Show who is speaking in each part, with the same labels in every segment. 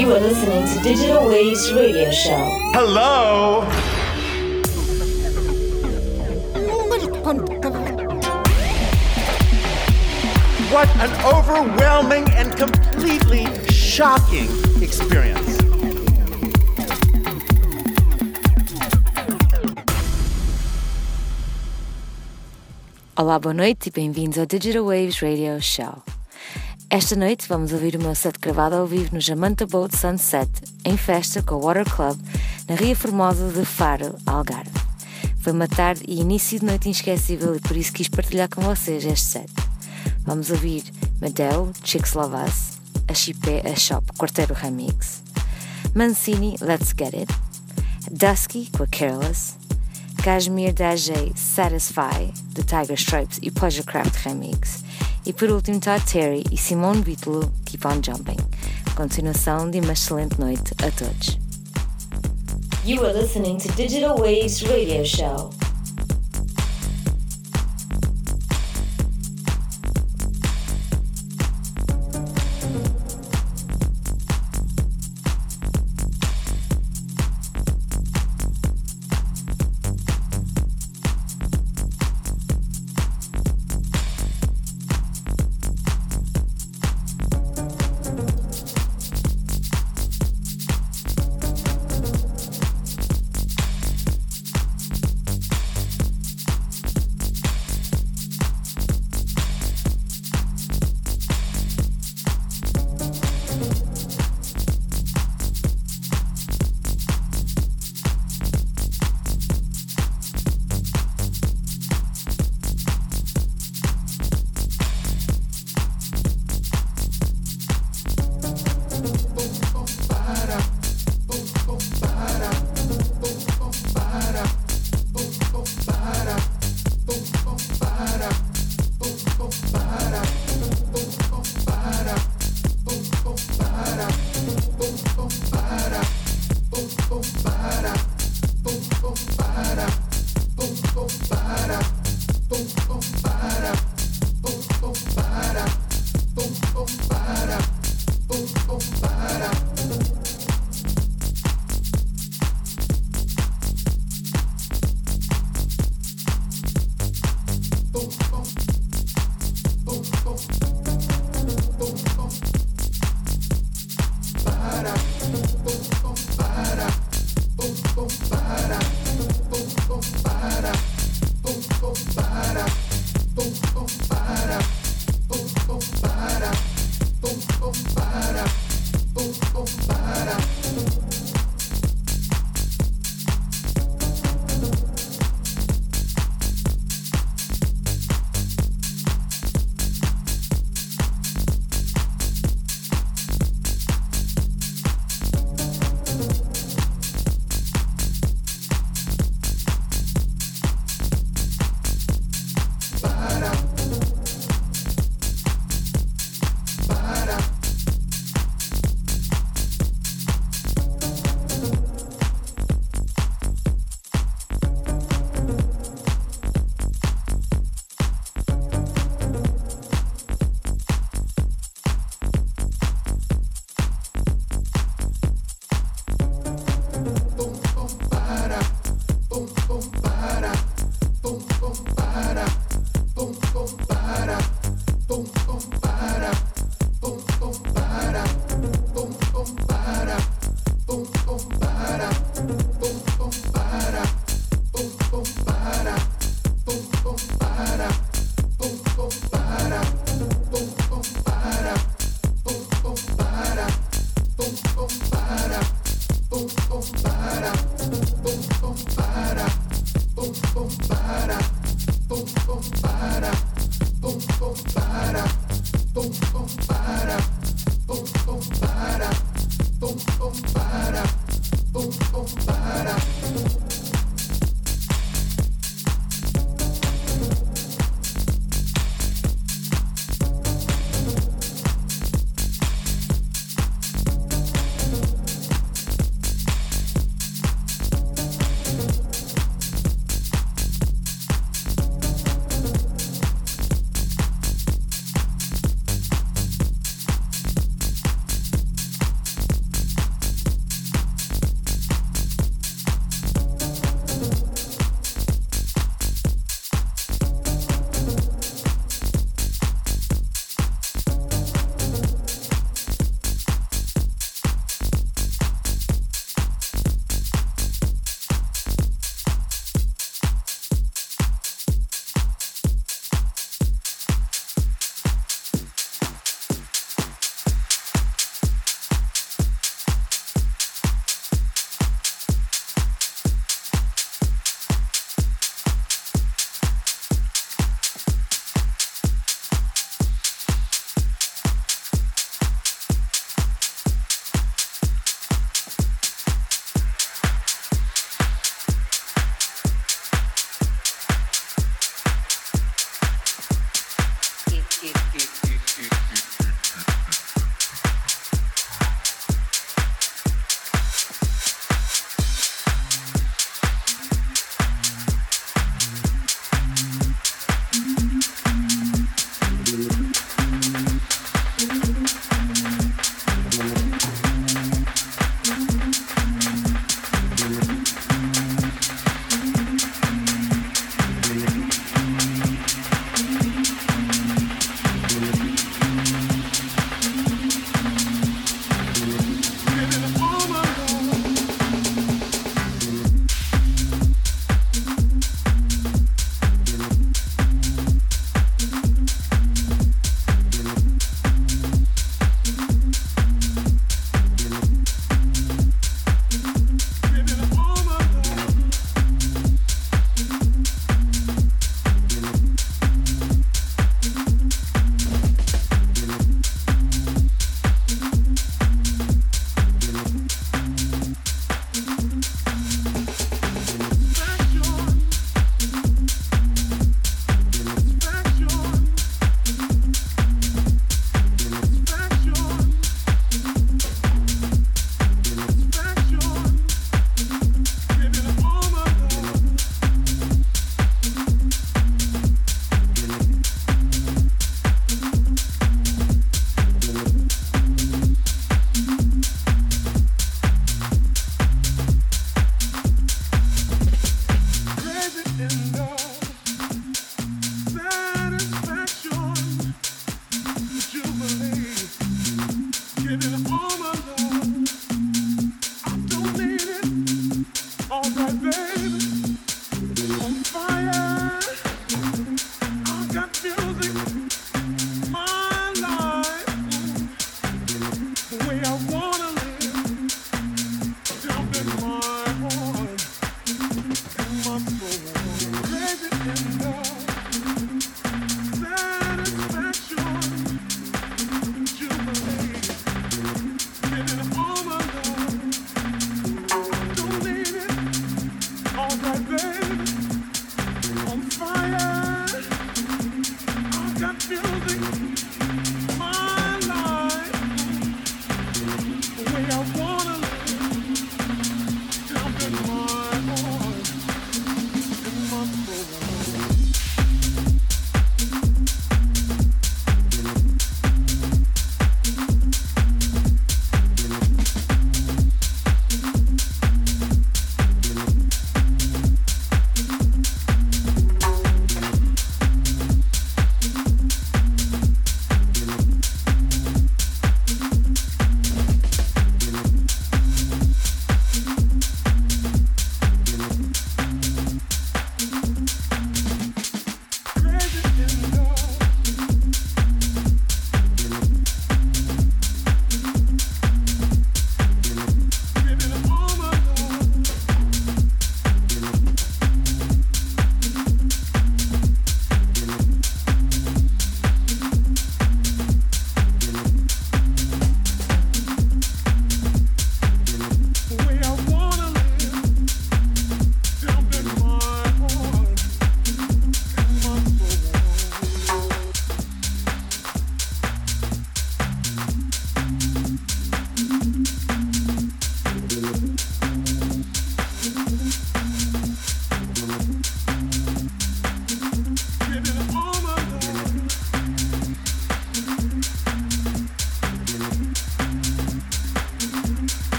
Speaker 1: You are listening to Digital Waves Radio Show.
Speaker 2: Hello? What an overwhelming and completely shocking experience.
Speaker 3: Olá, boa noite e bem-vindos ao Digital Waves Radio Show. Esta noite vamos ouvir o meu set gravado ao vivo no Jamanta Boat Sunset, em festa com o Water Club, na Ria Formosa de Faro, Algarve. Foi uma tarde e início de noite inesquecível e por isso quis partilhar com vocês este set. Vamos ouvir Madeo, Chicks Us, a Chipé, a Shop, Quarteiro Remix, Mancini, Let's Get It, Dusky, com a Careless, Kashmir Dajay, Satisfy, The Tiger Stripes e Pleasurecraft Remix, e por último Todd Terry e Simone Bitelo, Keep On Jumping. Continuação de uma excelente noite a todos.
Speaker 1: You are listening to Digital Waves Radio Show.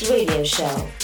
Speaker 3: Roots Radio Show.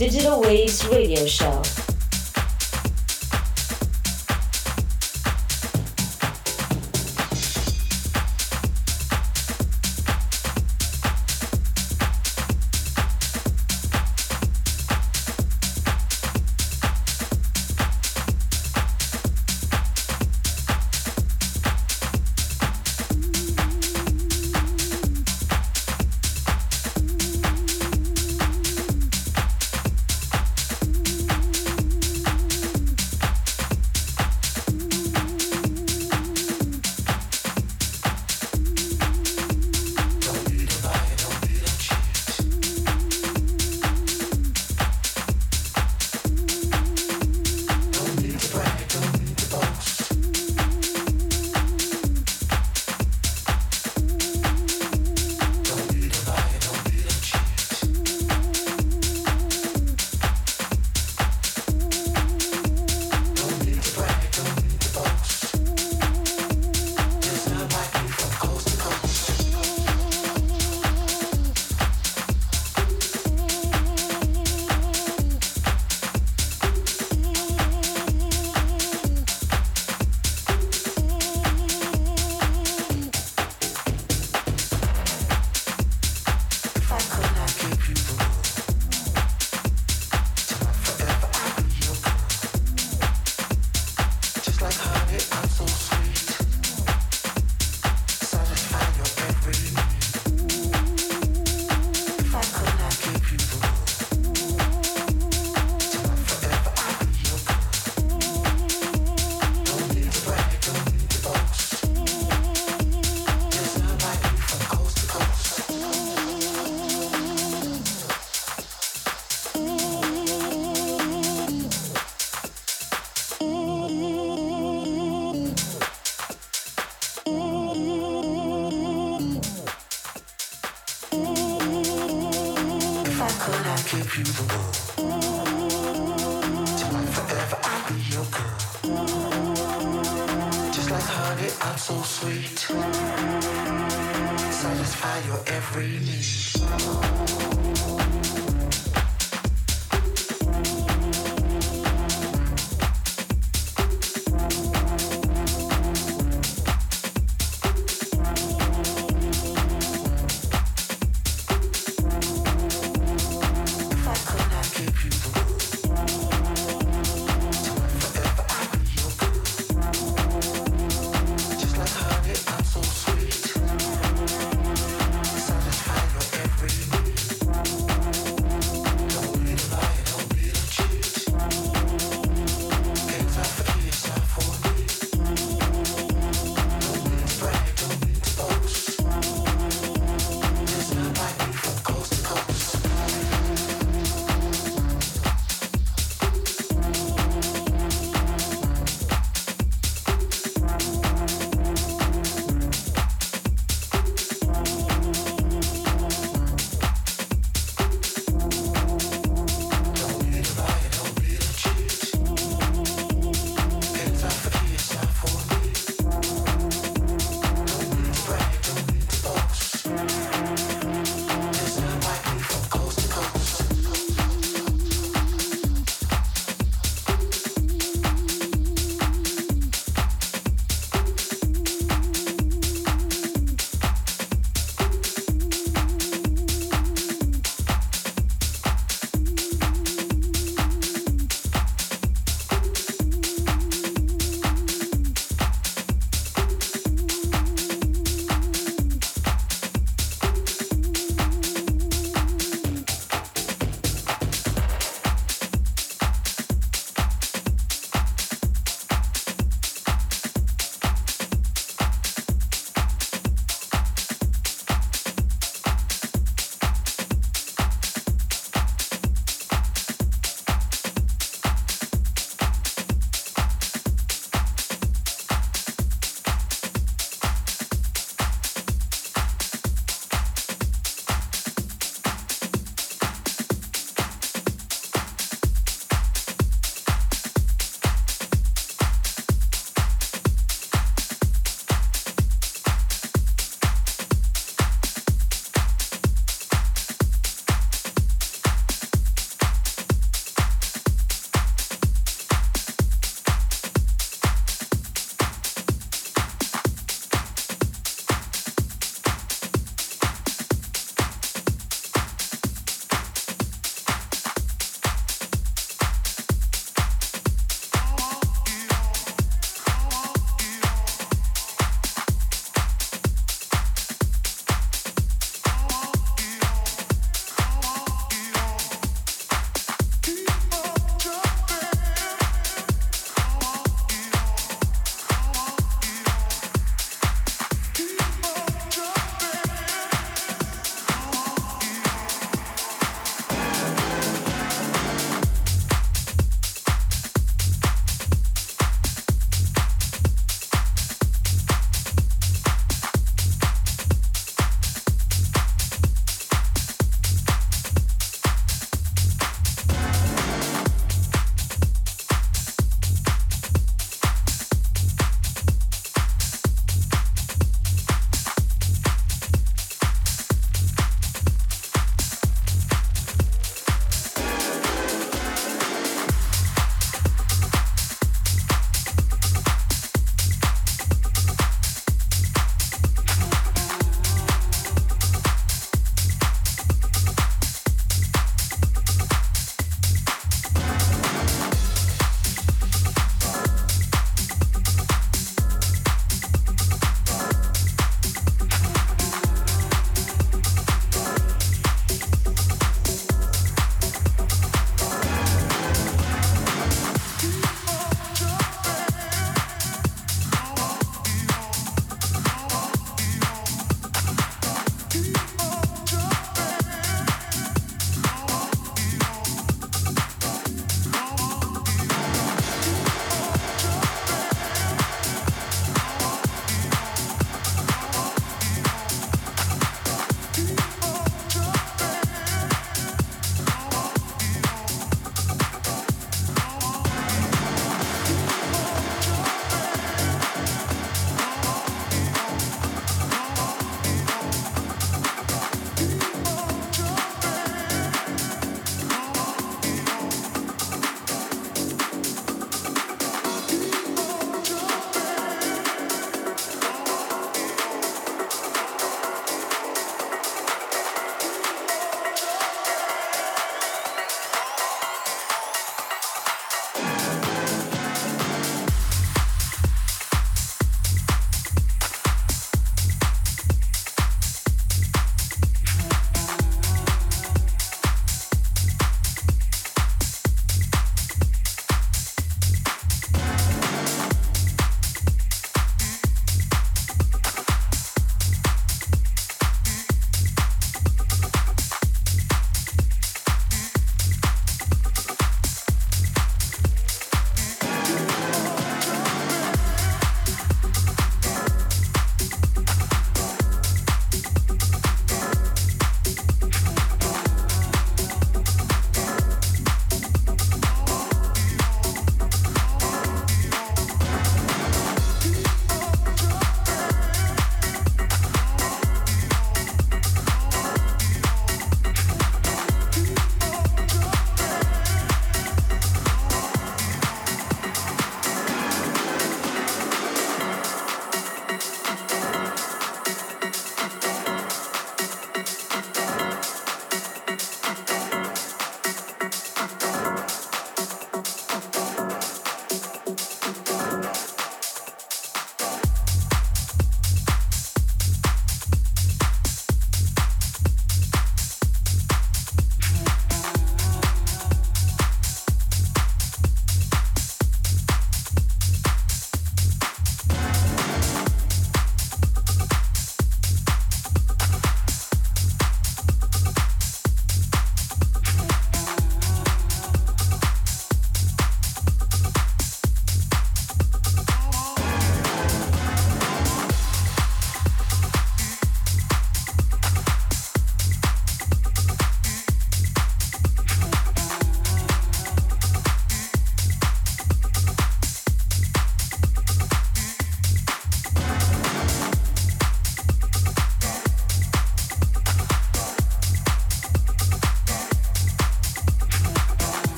Speaker 3: Digital Waves Radio Show.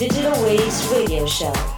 Speaker 3: Digital Waves Radio Show.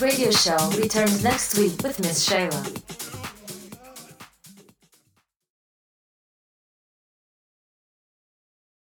Speaker 3: Radio show returns next week with Miss Shayla.